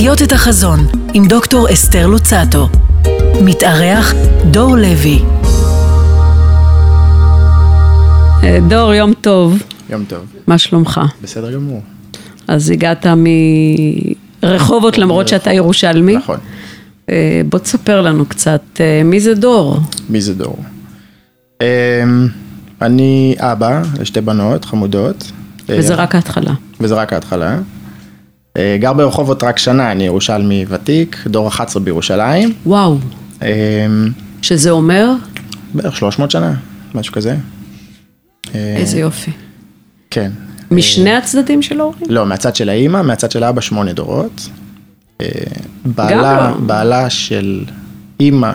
לחיות את החזון עם דוקטור אסתר לוצטו. מתארח דור לוי. אה, דור, יום טוב, יום טוב. מה שלומך? בסדר גמור. אז הגעת מרחובות למרות שאתה ירושלמי. נכון. אה, בוא תספר לנו קצת, אה, מי זה דור? מי זה דור? אמ, אני אבא לשתי בנות חמודות. וזה אה, רק ההתחלה. וזה רק ההתחלה. גר ברחובות רק שנה, אני ירושלמי ותיק, דור 11 בירושלים. וואו, אמ, שזה אומר? בערך 300 שנה, משהו כזה. איזה יופי. כן. משני הצדדים של ההורים? לא, מהצד של האימא, מהצד של האבא שמונה דורות. בעלה, לא. בעלה של אימא,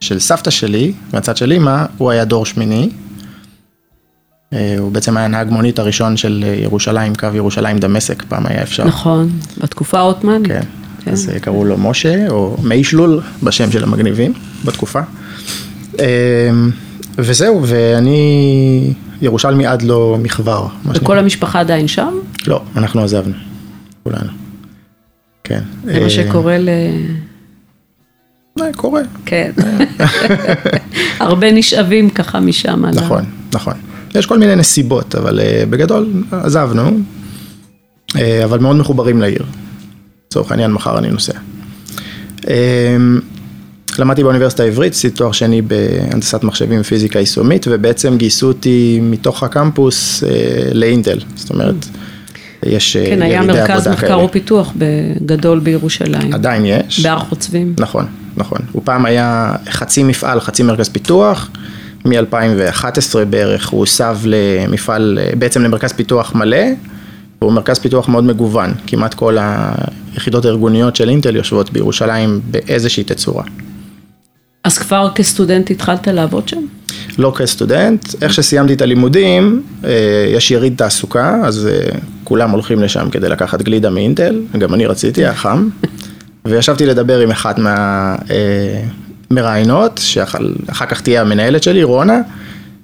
של סבתא שלי, מהצד של אימא, הוא היה דור שמיני. אה, הוא בעצם היה נהג מונית הראשון של אה, ירושלים, קו ירושלים דמשק, פעם היה אפשר. נכון, בתקופה העות'מאנית. כן. כן. אז אה, קראו לו משה, או מי שלול, בשם של המגניבים, בתקופה. וזהו, ואני ירושלמי עד לא מכבר. וכל. המשפחה עדיין שם? לא, אנחנו עזבנו, כולנו. כן. זה אה, מה שקורה ל... אה, קורה. כן. הרבה נשאבים ככה משם. נכון, נכון. יש כל מיני נסיבות, אבל uh, בגדול עזבנו, uh, אבל מאוד מחוברים לעיר. לצורך העניין, מחר אני נוסע. Uh, למדתי באוניברסיטה העברית, עשיתי תואר שני בהנדסת מחשבים ופיזיקה יישומית, ובעצם גייסו אותי מתוך הקמפוס לאינטל. זאת אומרת, יש כן, היה ירידי מרכז עבודה מחקר כאלה. ופיתוח בגדול בירושלים. עדיין יש. בהר חוצבים. נכון, נכון. הוא פעם היה חצי מפעל, חצי מרכז פיתוח. מ-2011 בערך הוא הוסב למפעל, בעצם למרכז פיתוח מלא, והוא מרכז פיתוח מאוד מגוון. כמעט כל היחידות הארגוניות של אינטל יושבות בירושלים באיזושהי תצורה. אז כבר כסטודנט התחלת לעבוד שם? לא כסטודנט, איך שסיימתי את הלימודים, אה, יש יריד תעסוקה, אז אה, כולם הולכים לשם כדי לקחת גלידה מאינטל, גם אני רציתי, היה חם, וישבתי לדבר עם אחת מהמראיינות, שאחר כך תהיה המנהלת שלי, רונה,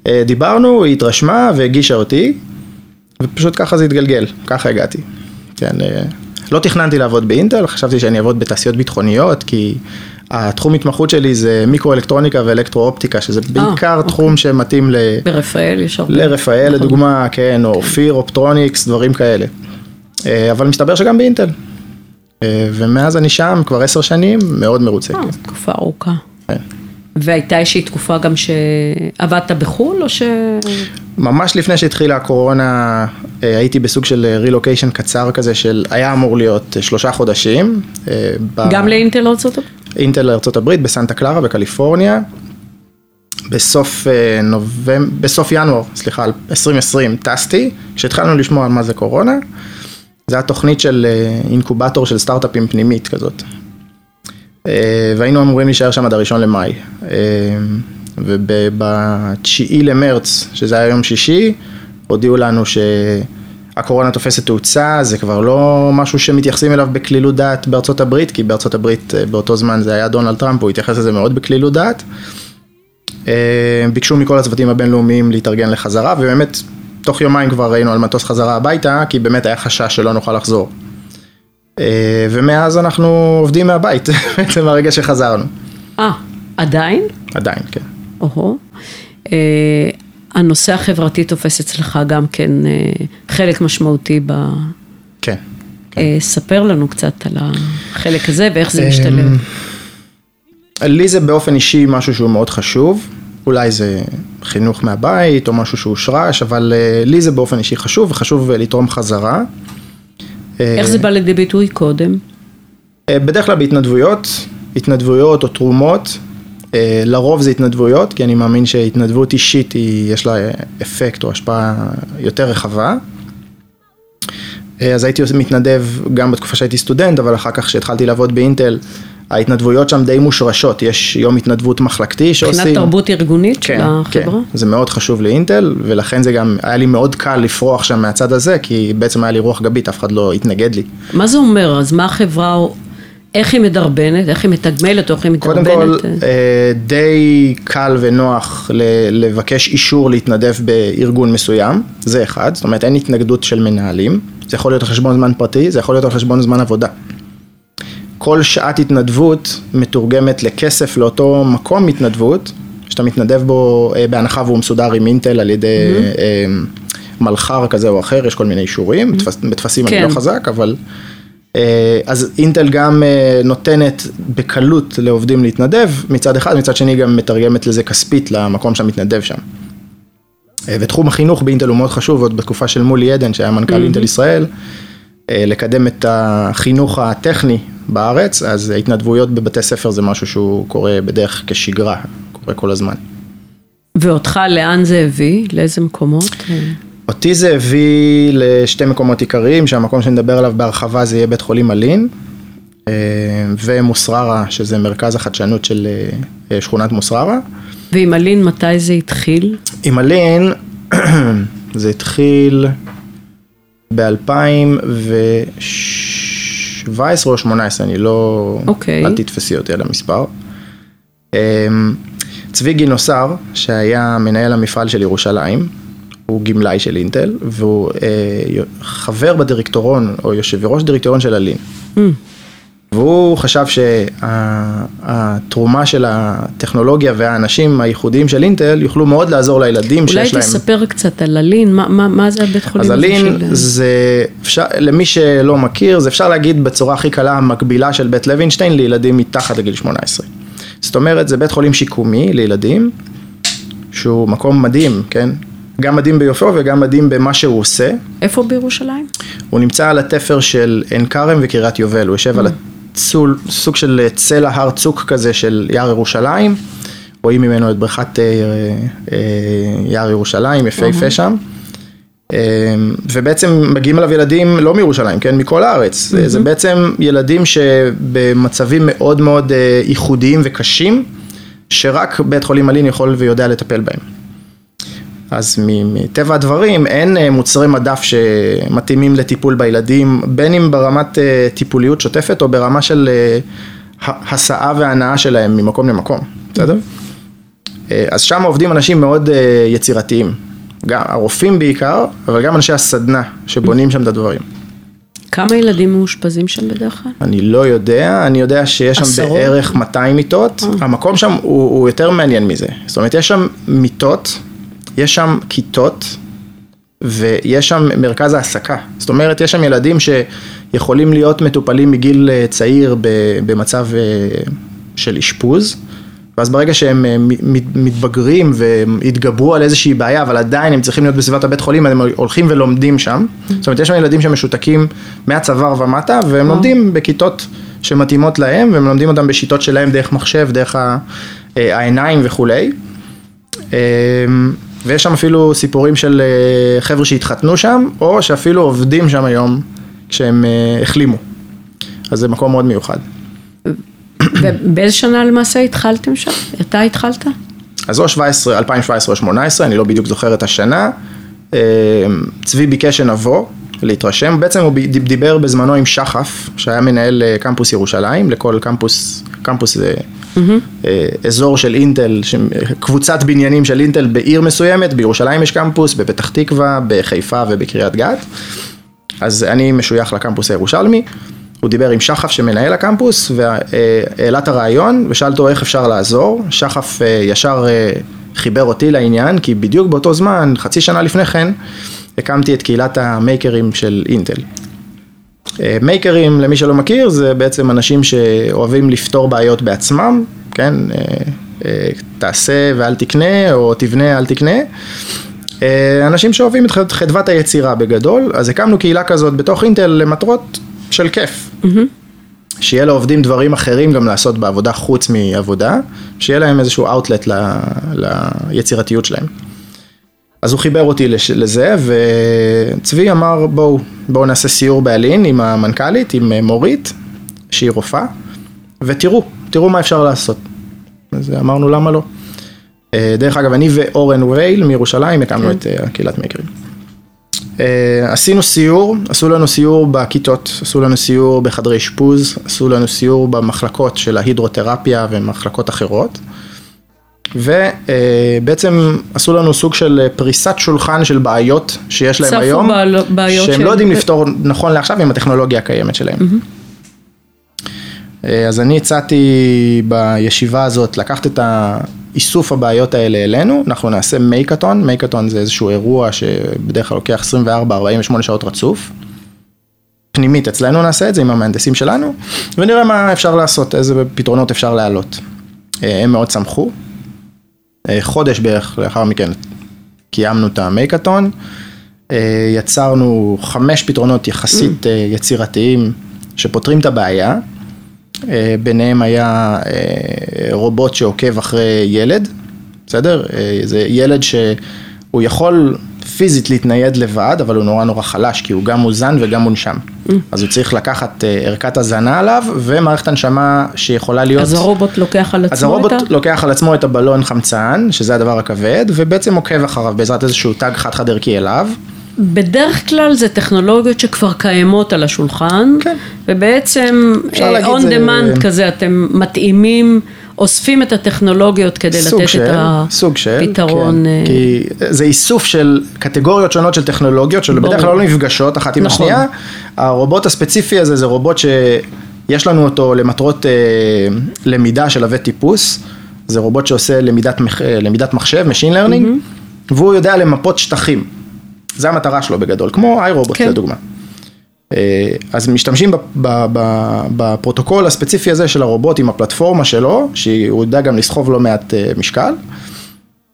אה, דיברנו, היא התרשמה והגישה אותי, ופשוט ככה זה התגלגל, ככה הגעתי. כן, אה, לא תכננתי לעבוד באינטל, חשבתי שאני אעבוד בתעשיות ביטחוניות, כי התחום התמחות שלי זה מיקרואלקטרוניקה ואלקטרואופטיקה, שזה בעיקר אוקיי. תחום שמתאים ל... ברפאל יש הרבה. לרפאל נכון. לדוגמה, כן, או אופיר, אופטרוניקס, דברים כאלה. אה, אבל מסתבר שגם באינטל. אה, ומאז אני שם כבר עשר שנים, מאוד מרוצה. אה, כן. תקופה ארוכה. כן. והייתה איזושהי תקופה גם שעבדת בחו"ל, או ש... ממש לפני שהתחילה הקורונה, אה, הייתי בסוג של רילוקיישן קצר כזה, של היה אמור להיות אה, שלושה חודשים. אה, ב- גם לאינטל ארצות הברית? אינטל לארה"ב בסנטה קלרה בקליפורניה. בסוף אה, נובמבר, בסוף ינואר, סליחה, 2020 טסתי, כשהתחלנו לשמוע על מה זה קורונה. זה היה תוכנית של אה, אינקובטור של סטארט-אפים פנימית כזאת. אה, והיינו אמורים להישאר שם עד הראשון למאי. אה, וב-9 למרץ, שזה היה יום שישי, הודיעו לנו שהקורונה תופסת תאוצה, זה כבר לא משהו שמתייחסים אליו בקלילות דעת בארצות הברית, כי בארצות הברית אה, באותו זמן זה היה דונלד טראמפ, הוא התייחס לזה מאוד בקלילות דעת. אה, ביקשו מכל הצוותים הבינלאומיים להתארגן לחזרה, ובאמת, תוך יומיים כבר ראינו על מטוס חזרה הביתה, כי באמת היה חשש שלא נוכל לחזור. אה, ומאז אנחנו עובדים מהבית, בעצם מהרגע שחזרנו. אה, עדיין? עדיין, כן. אוהו. הנושא החברתי תופס אצלך גם כן אה, חלק משמעותי ב... כן. אה, ספר לנו קצת על החלק הזה ואיך זה אמ, משתלב. לי זה באופן אישי משהו שהוא מאוד חשוב, אולי זה חינוך מהבית או משהו שהושרש, אבל אה, לי זה באופן אישי חשוב, וחשוב אה, לתרום חזרה. איך זה בא לידי ביטוי קודם? אה, בדרך כלל בהתנדבויות, התנדבויות או תרומות, אה, לרוב זה התנדבויות, כי אני מאמין שהתנדבות אישית היא, יש לה אה, אפקט או השפעה יותר רחבה. אה, אז הייתי מתנדב גם בתקופה שהייתי סטודנט, אבל אחר כך כשהתחלתי לעבוד באינטל, ההתנדבויות שם די מושרשות, יש יום התנדבות מחלקתי שעושים. מבחינת תרבות ארגונית של כן, החברה? כן, זה מאוד חשוב לאינטל, ולכן זה גם, היה לי מאוד קל לפרוח שם מהצד הזה, כי בעצם היה לי רוח גבית, אף אחד לא התנגד לי. מה זה אומר? אז מה החברה איך היא מדרבנת, איך היא מתגמלת או איך היא קודם מדרבנת? כל, אה, די קל ונוח לבקש אישור להתנדב בארגון מסוים, זה אחד, זאת אומרת אין התנגדות של מנהלים, זה יכול להיות על חשבון זמן פרטי, זה יכול להיות על חשבון זמן עבודה. כל שעת התנדבות מתורגמת לכסף לאותו מקום התנדבות, שאתה מתנדב בו אה, בהנחה והוא מסודר עם אינטל על ידי אה, מלכ"ר כזה או אחר, יש כל מיני אישורים, בטפס- בטפסים אני כן. לא חזק, אבל... אה, אז אינטל גם אה, נותנת בקלות לעובדים להתנדב מצד אחד, מצד שני גם מתרגמת לזה כספית למקום שאתה מתנדב שם. אה, ותחום החינוך באינטל הוא מאוד חשוב, עוד בתקופה של מולי עדן שהיה מנכ"ל אינטל ישראל, לקדם את החינוך הטכני בארץ, אז התנדבויות בבתי ספר זה משהו שהוא קורה בדרך כשגרה, קורה כל הזמן. ואותך לאן זה הביא? לאיזה מקומות? אותי זה הביא לשתי מקומות עיקריים, שהמקום שנדבר עליו בהרחבה זה יהיה בית חולים אלין, אה, ומוסררה, שזה מרכז החדשנות של אה, שכונת מוסררה. ועם אלין, מתי זה התחיל? עם אלין, זה התחיל ב-2017 או 2018, אני לא... אוקיי. אל תתפסי אותי על המספר. אמ, צבי גינוסר, שהיה מנהל המפעל של ירושלים, הוא גמלאי של אינטל, והוא אה, חבר בדירקטורון, או יושב ראש דירקטוריון של אלין. והוא חשב שהתרומה של הטכנולוגיה והאנשים הייחודיים של אינטל יוכלו מאוד לעזור לילדים אולי שיש להם. תספר קצת על אלין, מה, מה, מה זה הבית חולים אז הזה של... זה, אפשר, למי שלא מכיר, זה אפשר להגיד בצורה הכי קלה המקבילה של בית לוינשטיין לילדים מתחת לגיל 18. זאת אומרת, זה בית חולים שיקומי לילדים, שהוא מקום מדהים, כן? גם מדהים ביופיו וגם מדהים במה שהוא עושה. איפה בירושלים? הוא נמצא על התפר של עין כרם וקריית יובל, הוא יושב על הצול, סוג של צלע הר צוק כזה של יער ירושלים, רואים ממנו את בריכת אה, אה, יער ירושלים, יפהפה שם. אה, ובעצם מגיעים אליו ילדים לא מירושלים, כן, מכל הארץ. זה, זה בעצם ילדים שבמצבים מאוד מאוד אה, ייחודיים וקשים, שרק בית חולים אלין יכול ויודע לטפל בהם. אז מטבע הדברים אין אה, מוצרי מדף שמתאימים לטיפול בילדים, בין אם ברמת אה, טיפוליות שוטפת או ברמה של אה, הסעה והנאה שלהם ממקום למקום, בסדר? אז שם עובדים אנשים מאוד יצירתיים, גם הרופאים בעיקר, אבל גם אנשי הסדנה שבונים שם את הדברים. כמה ילדים מאושפזים שם בדרך כלל? אני לא יודע, אני יודע שיש שם עשרות? בערך 200 מיטות, המקום שם הוא, הוא יותר מעניין מזה, זאת אומרת יש שם מיטות, יש שם כיתות ויש שם מרכז העסקה, זאת אומרת יש שם ילדים שיכולים להיות מטופלים מגיל אה, צעיר במצב אה, של אשפוז, ואז ברגע שהם אה, מתבגרים והתגברו על איזושהי בעיה, אבל עדיין הם צריכים להיות בסביבת הבית חולים, הם הולכים ולומדים שם. זאת אומרת, יש שם ילדים שמשותקים מהצוואר ומטה, והם לומדים בכיתות שמתאימות להם, והם לומדים אותם בשיטות שלהם דרך מחשב, דרך העיניים וכולי. ויש שם אפילו סיפורים של אה, חבר'ה שהתחתנו שם, או שאפילו עובדים שם היום כשהם אה, החלימו. אז זה מקום מאוד מיוחד. ובאיזה שנה למעשה התחלתם שם? אתה התחלת? אז או 17, 2017 או 2018, אני לא בדיוק זוכר את השנה. אה, צבי ביקש שנבוא להתרשם, בעצם הוא דיבר בזמנו עם שחף, שהיה מנהל קמפוס ירושלים, לכל קמפוס, קמפוס אה, אזור של אינטל, קבוצת בניינים של אינטל בעיר מסוימת, בירושלים יש קמפוס, בפתח תקווה, בחיפה ובקריית גת. אז אני משוייך לקמפוס הירושלמי, הוא דיבר עם שחף שמנהל הקמפוס והעלה את הרעיון ושאל אותו איך אפשר לעזור, שחף אה, ישר אה, חיבר אותי לעניין כי בדיוק באותו זמן, חצי שנה לפני כן, הקמתי את קהילת המייקרים של אינטל. אה, מייקרים, למי שלא מכיר, זה בעצם אנשים שאוהבים לפתור בעיות בעצמם, כן? אה, אה, תעשה ואל תקנה, או תבנה אל תקנה. אנשים שאוהבים את חד- חדוות היצירה בגדול, אז הקמנו קהילה כזאת בתוך אינטל למטרות של כיף. שיהיה לעובדים דברים אחרים גם לעשות בעבודה חוץ מעבודה, שיהיה להם איזשהו אאוטלט ל, ליצירתיות שלהם. אז הוא חיבר אותי לש, לזה, וצבי אמר בואו, בואו נעשה סיור באלין עם המנכ"לית, עם אה, מורית, שהיא רופאה, ותראו, תראו מה אפשר לעשות. אז אמרנו למה לא. אה, דרך אגב, אני ואורן וייל מירושלים הקמנו את אה, קהילת מייקרים. אה, עשינו סיור, עשו לנו סיור בכיתות, עשו לנו סיור בחדרי אשפוז, עשו לנו סיור במחלקות של ההידרותרפיה ומחלקות אחרות. ובעצם עשו לנו סוג של פריסת שולחן של בעיות שיש להם היום, בעל- בעיות שהם שהם- לא יודעים לפתור נכון לעכשיו עם הטכנולוגיה הקיימת שלהם. אה, אז אני הצעתי בישיבה הזאת לקחת את האיסוף הבעיות האלה אלינו, אנחנו נעשה מייקתון, מייקתון זה איזשהו אירוע שבדרך כלל לוקח 24-48 שעות רצוף. פנימית אצלנו נעשה את זה עם המהנדסים שלנו, ונראה מה אפשר לעשות, איזה פתרונות אפשר להעלות. אה, הם מאוד שמחו. אה, חודש בערך לאחר מכן קיימנו את המייקתון, אה, יצרנו חמש פתרונות יחסית אה, יצירתיים שפותרים את הבעיה. ביניהם היה רובוט שעוקב אחרי ילד, בסדר? זה ילד שהוא יכול פיזית להתנייד לבד, אבל הוא נורא נורא חלש, כי הוא גם מוזן וגם מונשם. אז הוא צריך לקחת אה, ערכת הזנה עליו, ומערכת הנשמה שיכולה להיות... אז הרובוט לוקח על עצמו אז הרובוט את ה... לוקח על עצמו את הבלון חמצן, שזה הדבר הכבד, ובעצם עוקב אחריו בעזרת איזשהו תג חד-חד ערכי אליו. בדרך כלל זה טכנולוגיות שכבר קיימות על השולחן, כן. ובעצם אה, on זה- demand כזה, אתם מתאימים, אוספים את הטכנולוגיות כדי לתת של, את סוג של, הפתרון. כן, אה, כי זה איסוף של קטגוריות שונות של טכנולוגיות, שבדרך. כלל לא נפגשות אחת עם נכון. השנייה. הרובוט הספציפי הזה זה רובוט שיש לנו אותו למטרות אה, למידה של עבי טיפוס, זה רובוט שעושה למידת, אה, למידת מחשב, Machine Learning, והוא יודע למפות שטחים. זה המטרה שלו בגדול, כמו iRobot כן. לדוגמה. אה, אז משתמשים בפרוטוקול הספציפי הזה של הרובוט עם הפלטפורמה שלו, שהוא יודע גם לסחוב לא מעט אה, משקל,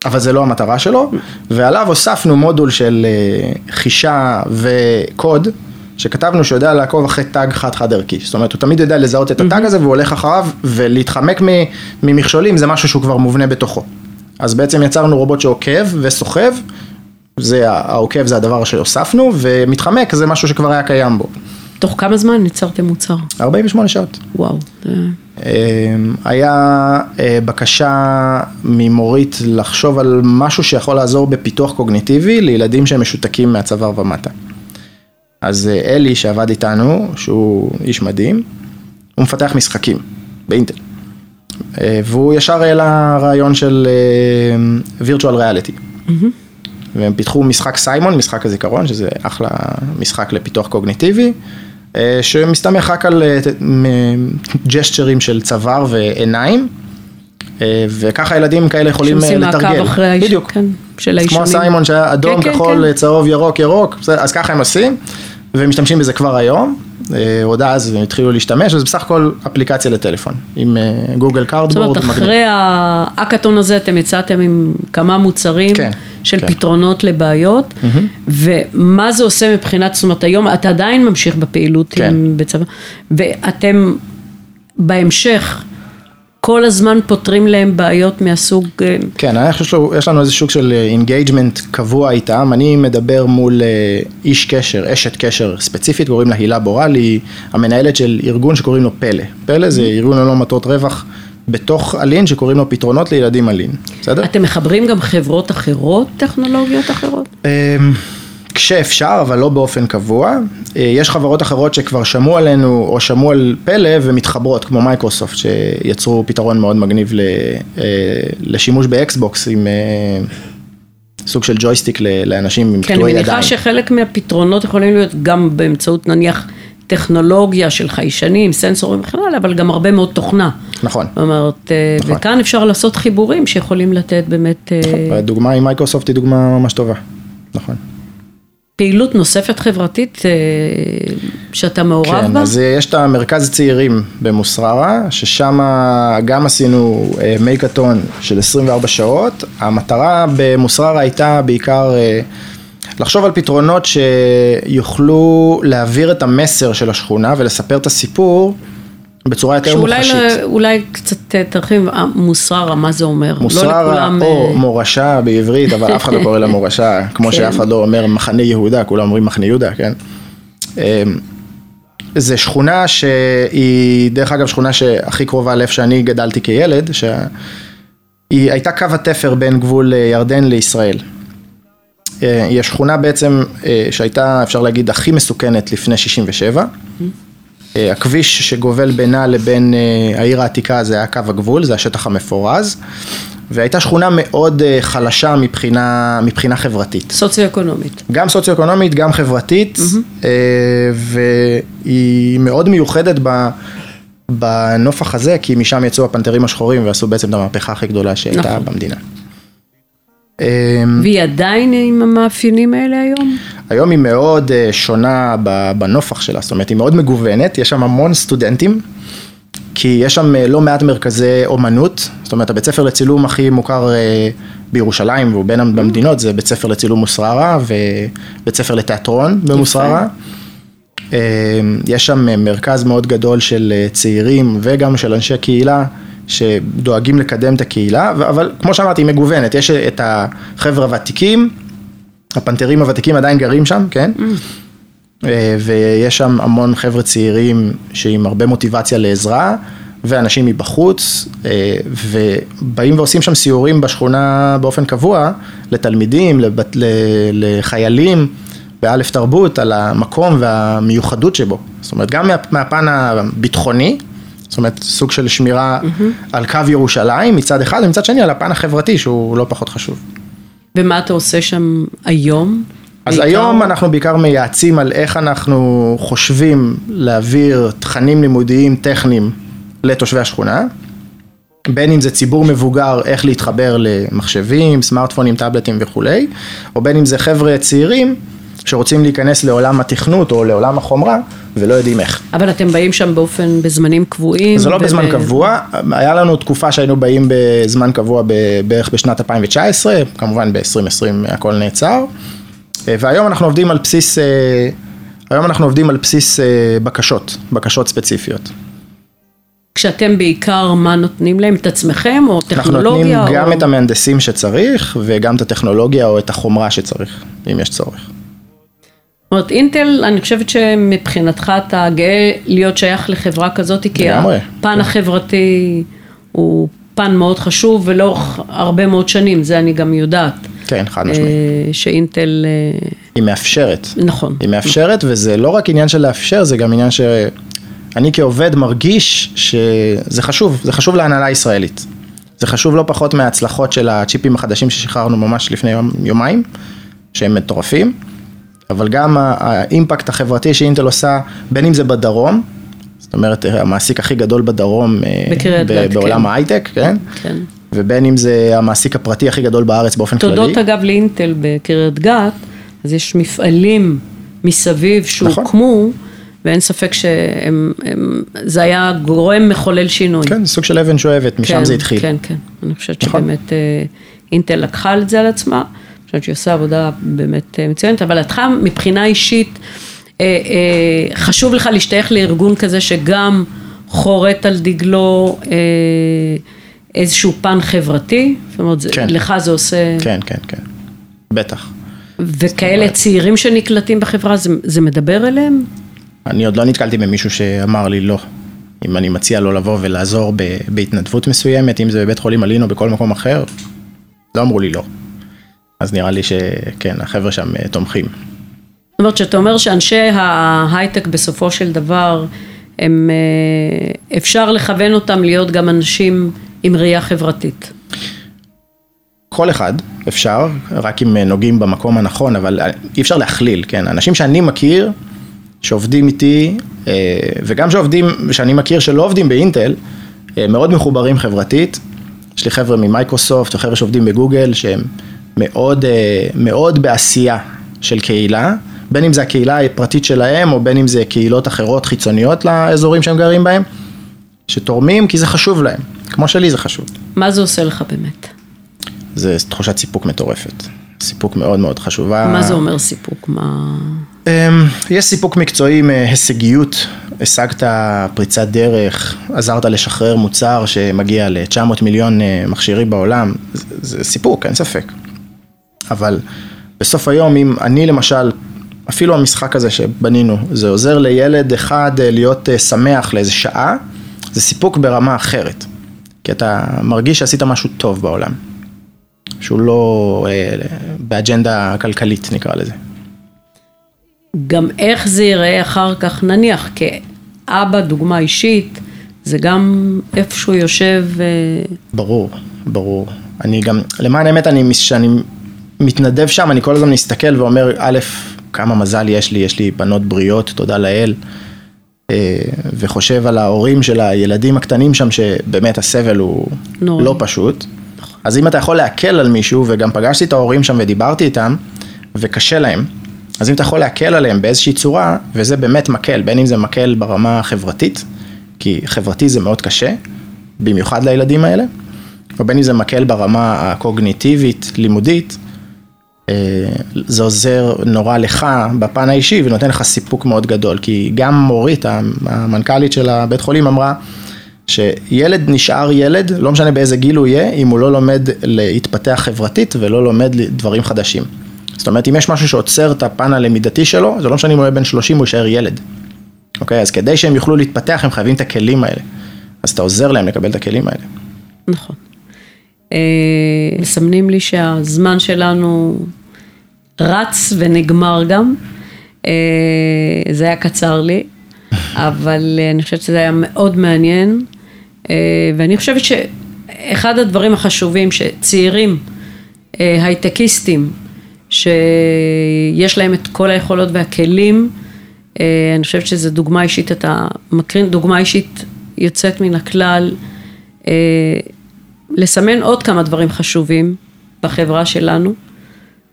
אבל זה לא המטרה שלו, ועליו הוספנו מודול של אה, חישה וקוד, שכתבנו שהוא יודע לעקוב אחרי תג חד-חד ערכי, זאת אומרת הוא תמיד יודע לזהות את התג הזה והוא הולך אחריו, ולהתחמק ממכשולים זה משהו שהוא כבר מובנה בתוכו. אז בעצם יצרנו רובוט שעוקב וסוחב, זה העוקב זה הדבר שהוספנו, ומתחמק זה משהו שכבר היה קיים בו. תוך כמה זמן ייצרתם מוצר? 48 שעות. וואו. אמ, היה אה, בקשה ממורית לחשוב על משהו שיכול לעזור בפיתוח קוגניטיבי לילדים שהם משותקים מהצוואר ומטה. אז אה, אלי שעבד איתנו, שהוא איש מדהים, הוא מפתח משחקים באינטל. אה, והוא ישר העלה רעיון של אה, virtual reality. והם פיתחו משחק סיימון, משחק הזיכרון, שזה אחלה משחק לפיתוח קוגניטיבי, אה, שמסתמך רק על אה, ג'סטשרים של צוואר ועיניים, אה, וככה ילדים כאלה יכולים אה, שעושים לתרגל. מעקב אחרי האיש, בדיוק. כן, של כמו האישונים. הסיימון שהיה אדום, כן, כן, כחול, כן. צהוב, ירוק, ירוק, אז ככה הם עושים, ומשתמשים בזה כבר היום. עוד אז הם התחילו להשתמש, וזה בסך הכל אפליקציה לטלפון, עם גוגל זאת Cardboard. אומרת, אחרי האקתון הזה אתם יצאתם עם כמה מוצרים כן, של כן. פתרונות לבעיות, ומה זה עושה מבחינת, זאת אומרת, היום אתה עדיין ממשיך בפעילות כן. עם בצבא, ואתם בהמשך כל הזמן פותרים להם בעיות מהסוג, אה, כן, אני חושב שיש לנו איזה סוג של engagement קבוע איתם, אני מדבר מול אה, איש קשר, אשת קשר ספציפית, קוראים לה הילה בורל, היא המנהלת של ארגון שקוראים לו פלא. פלא זה ארגון ללא מטרות רווח בתוך אלין, שקוראים לו פתרונות לילדי אלין, בסדר? אתם מחברים גם חברות אחרות, טכנולוגיות אחרות? אמ, כשאפשר, אבל לא באופן קבוע. אה, יש חברות אחרות שכבר שמעו עלינו, או שמעו על פלא ומתחברות, כמו מייקרוסופט, שיצרו פתרון מאוד מגניב אה, לשימוש ב Xbox עם אה, סוג של ג'ויסטיק לאנשים עם נניח קטועי ידיים. שחלק מהפתרונות יכולים להיות גם באמצעות נניח טכנולוגיה של חיישנים, סנסורים וכן הלאה, אבל גם הרבה מאוד תוכנה. נכון. זאת אומרת, אה, נכון. וכאן אפשר לעשות חיבורים שיכולים לתת באמת אה, הדוגמה עם מייקרוסופט היא דוגמה ממש טובה. נכון. פעילות נוספת חברתית אה, שאתה מעורב כן, בה? אז אה, יש את המרכז צעירים במוסררה, ששם גם עשינו מייקתון של 24 שעות. המטרה במוסררה הייתה בעיקר לחשוב על פתרונות שיוכלו להעביר את המסר של השכונה ולספר את הסיפור בצורה יותר שאולי מוחשית. לא- אולי קצת אה, תרחיב, אה, מוסררה, מה זה אומר? לא מוסררה לכולם, או אה, מורשה בעברית, אבל אף אחד לא קורא לה מורשה, כמו כן. שאף אחד לא אומר מחנה יהודה, כולם אומרים מחנה יהודה, כן? אמ, זה שכונה שהיא, דרך אגב, שכונה שהכי קרובה לאיפה שאני גדלתי כילד, שהיא הייתה קו התפר בין גבול ירדן לישראל. אה, היא השכונה בעצם אה, שהייתה, אפשר להגיד, הכי מסוכנת לפני 67. אה, הכביש שגובל בינה לבין העיר העתיקה זה היה קו הגבול, זה השטח המפורז. והייתה שכונה מאוד חלשה מבחינה, מבחינה חברתית. סוציו-אקונומית. גם סוציו-אקונומית, גם חברתית, אה, והיא מאוד מיוחדת ב... בנופח הזה, כי משם יצאו הפנתרים השחורים ועשו בעצם את המהפכה הכי גדולה שהייתה נכון. במדינה. אה, והיא עדיין עם המאפיינים האלה היום? היום היא מאוד אה, שונה בנופח שלה, זאת אומרת היא מאוד מגוונת, יש שם המון סטודנטים, כי יש שם אה, לא מעט מרכזי אומנות, זאת אומרת הבית ספר לצילום הכי מוכר אה, בירושלים והוא בין המדינות זה בית ספר לצילום מוסררה ובית ספר לתיאטרון במוסררה. אה, יש שם מרכז מאוד גדול של צעירים וגם של אנשי קהילה שדואגים לקדם את הקהילה, אבל כמו שאמרתי היא מגוונת, יש את החבר'ה הוותיקים, הפנתרים הוותיקים עדיין גרים שם, כן? אה, ויש שם המון חבר'ה צעירים שעם הרבה מוטיבציה לעזרה, ואנשים מבחוץ, אה, ובאים ועושים שם סיורים בשכונה באופן קבוע, לתלמידים, לבת, לחיילים, באלף תרבות, על המקום והמיוחדות שבו. זאת אומרת, גם מה, מהפן הביטחוני, זאת אומרת, סוג של שמירה על קו ירושלים מצד אחד, ומצד שני על הפן החברתי שהוא לא פחות חשוב. ומה אתה עושה שם היום? אז בעיקר? היום אנחנו בעיקר מייעצים על איך אנחנו חושבים להעביר תכנים לימודיים טכניים לתושבי השכונה, בין אם זה ציבור מבוגר, איך להתחבר למחשבים, סמארטפונים, טאבלטים וכולי, או בין אם זה חבר'ה צעירים שרוצים להיכנס לעולם התכנות או לעולם החומרה ולא יודעים איך. אבל אתם באים שם באופן, בזמנים קבועים? זה לא וב- בזמן קבוע, היה לנו תקופה שהיינו באים בזמן קבוע בערך בשנת 2019, כמובן ב-2020 הכל נעצר, אה, והיום אנחנו עובדים על בסיס, אה, היום אנחנו עובדים על בסיס אה, בקשות, בקשות ספציפיות. כשאתם בעיקר, מה נותנים להם? את עצמכם או אנחנו טכנולוגיה? נותנים גם או... את המהנדסים שצריך וגם את הטכנולוגיה או את החומרה שצריך, אם יש צורך. אומרת, אינטל, אני חושבת שמבחינתך אתה גאה להיות שייך לחברה כזאת, כי לגמרי. הפן החברתי הוא פן מאוד חשוב ולאורך הרבה מאוד שנים, זה אני גם יודעת. כן, חד משמעית. אה, שאינטל, אה, היא מאפשרת. נכון. היא מאפשרת, וזה לא רק עניין של לאפשר, זה גם עניין שאני כעובד מרגיש שזה חשוב, זה חשוב להנהלה הישראלית. זה חשוב לא פחות מההצלחות של הצ'יפים החדשים ששחררנו ממש לפני יום, יומיים, שהם מטורפים, אבל גם האימפקט החברתי שאינטל עושה, בין אם זה בדרום, זאת אומרת המעסיק הכי גדול בדרום אה, בקריית גת, בעולם כן. ההייטק, כן? כן. ובין אם זה המעסיק הפרטי הכי גדול בארץ באופן כללי. תודות אגב לאינטל בקריית גת, אז יש מפעלים מסביב שהוקמו, ואין ספק שזה היה גורם מחולל שינוי. כן, סוג של אבן שואבת, משם כן, זה התחיל. כן, כן. אני חושבת נכון. שבאמת אה, אינטל לקחה את זה על עצמה. אני חושבת שהיא עושה עבודה באמת אה, מצוינת, אבל אותך מבחינה אישית, אה, אה, חשוב לך להשתייך לארגון כזה שגם חורט על דגלו אה, איזשהו פן חברתי? זאת אומרת, כן. לך זה עושה... כן, כן, כן, בטח. וכאלה צעירים שנקלטים בחברה, זה, זה מדבר אליהם? אני עוד לא נתקלתי במישהו שאמר לי לא. אם אני מציע לו לבוא ולעזור ב- בהתנדבות מסוימת, אם זה בבית חולים אלין או בכל מקום אחר, לא אמרו לי לא. אז נראה לי שכן, החבר'ה שם אה, תומכים. זאת אומרת, שאתה אומר שאנשי ההייטק בסופו של דבר, הם, אה, אפשר לכוון אותם להיות גם אנשים עם ראייה חברתית. כל אחד אפשר, רק אם אה, נוגעים במקום הנכון, אבל אי אפשר להכליל, כן? אנשים שאני מכיר, שעובדים איתי, וגם שעובדים, שאני מכיר שלא עובדים באינטל, מאוד מחוברים חברתית. יש לי חבר'ה ממייקרוסופט, או חבר'ה שעובדים בגוגל, שהם מאוד, אה, מאוד בעשייה של קהילה, בין אם זה הקהילה הפרטית שלהם, או בין אם זה קהילות אחרות חיצוניות לאזורים שהם גרים בהם, שתורמים כי זה חשוב להם, כמו שלי זה חשוב. מה זה עושה לך באמת? זה תחושת סיפוק מטורפת. סיפוק מאוד מאוד חשובה. מה זה אומר סיפוק? מה... אמ, יש סיפוק מקצועי מהישגיות, השגת פריצת דרך, עזרת לשחרר מוצר שמגיע ל-900 מיליון אה, מכשירים בעולם, זה, זה סיפוק, אין ספק. אבל בסוף היום, אם אני למשל, אפילו המשחק הזה שבנינו, זה עוזר לילד אחד אה, להיות אה, שמח לאיזה שעה, זה סיפוק ברמה אחרת. כי אתה מרגיש שעשית משהו טוב בעולם. שהוא לא אה, באג'נדה כלכלית נקרא לזה. גם איך זה ייראה אחר כך, נניח כאבא, דוגמה אישית, זה גם איפשהו יושב, אה, ברור, ברור. אני גם, למען האמת, אני, כשאני מתנדב שם, אני כל הזמן מסתכל ואומר, א', כמה מזל יש לי, יש לי בנות בריאות, תודה לאל, אה, וחושב על ההורים של הילדים הקטנים שם, שבאמת הסבל הוא נוראי. לא פשוט. אז אם אתה יכול להקל על מישהו, וגם פגשתי את ההורים שם ודיברתי איתם, וקשה להם, אז אם אתה יכול להקל עליהם באיזושהי צורה, וזה באמת מקל, בין אם זה מקל ברמה החברתית, כי חברתי זה מאוד קשה, במיוחד לילדים האלה, או בין אם זה מקל ברמה הקוגניטיבית, לימודית, זה עוזר נורא לך בפן האישי ונותן לך סיפוק מאוד גדול, כי גם מורית, המנכ"לית של הבית חולים אמרה, שילד נשאר ילד, לא משנה באיזה גיל הוא יהיה, אם הוא לא לומד להתפתח חברתית ולא לומד דברים חדשים. זאת אומרת, אם יש משהו שעוצר את הפן הלמידתי שלו, זה לא משנה אם הוא יהיה בן 30, הוא יישאר ילד. אוקיי? אז כדי שהם יוכלו להתפתח, הם חייבים את הכלים האלה. אז אתה עוזר להם לקבל את הכלים האלה. נכון. אה, מסמנים לי שהזמן שלנו רץ ונגמר גם. אה, זה היה קצר לי, אבל אה, אני חושבת שזה היה מאוד מעניין. אה, ואני חושבת שאחד הדברים החשובים שצעירים, הייטקיסטים, שיש להם את כל היכולות והכלים, אני חושבת שזו דוגמה אישית, אתה מקרין דוגמה אישית יוצאת מן הכלל, לסמן עוד כמה דברים חשובים בחברה שלנו,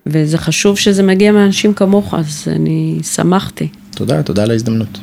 וזה חשוב שזה מגיע מאנשים כמוך, אז אני שמחתי. תודה, תודה על ההזדמנות.